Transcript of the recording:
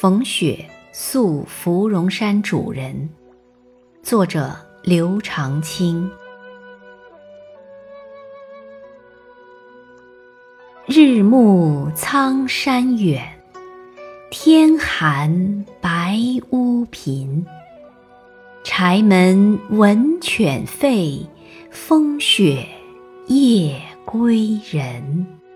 逢雪宿芙蓉山主人作者刘长卿。日暮苍山远天寒白屋贫柴门闻犬吠风雪夜归人。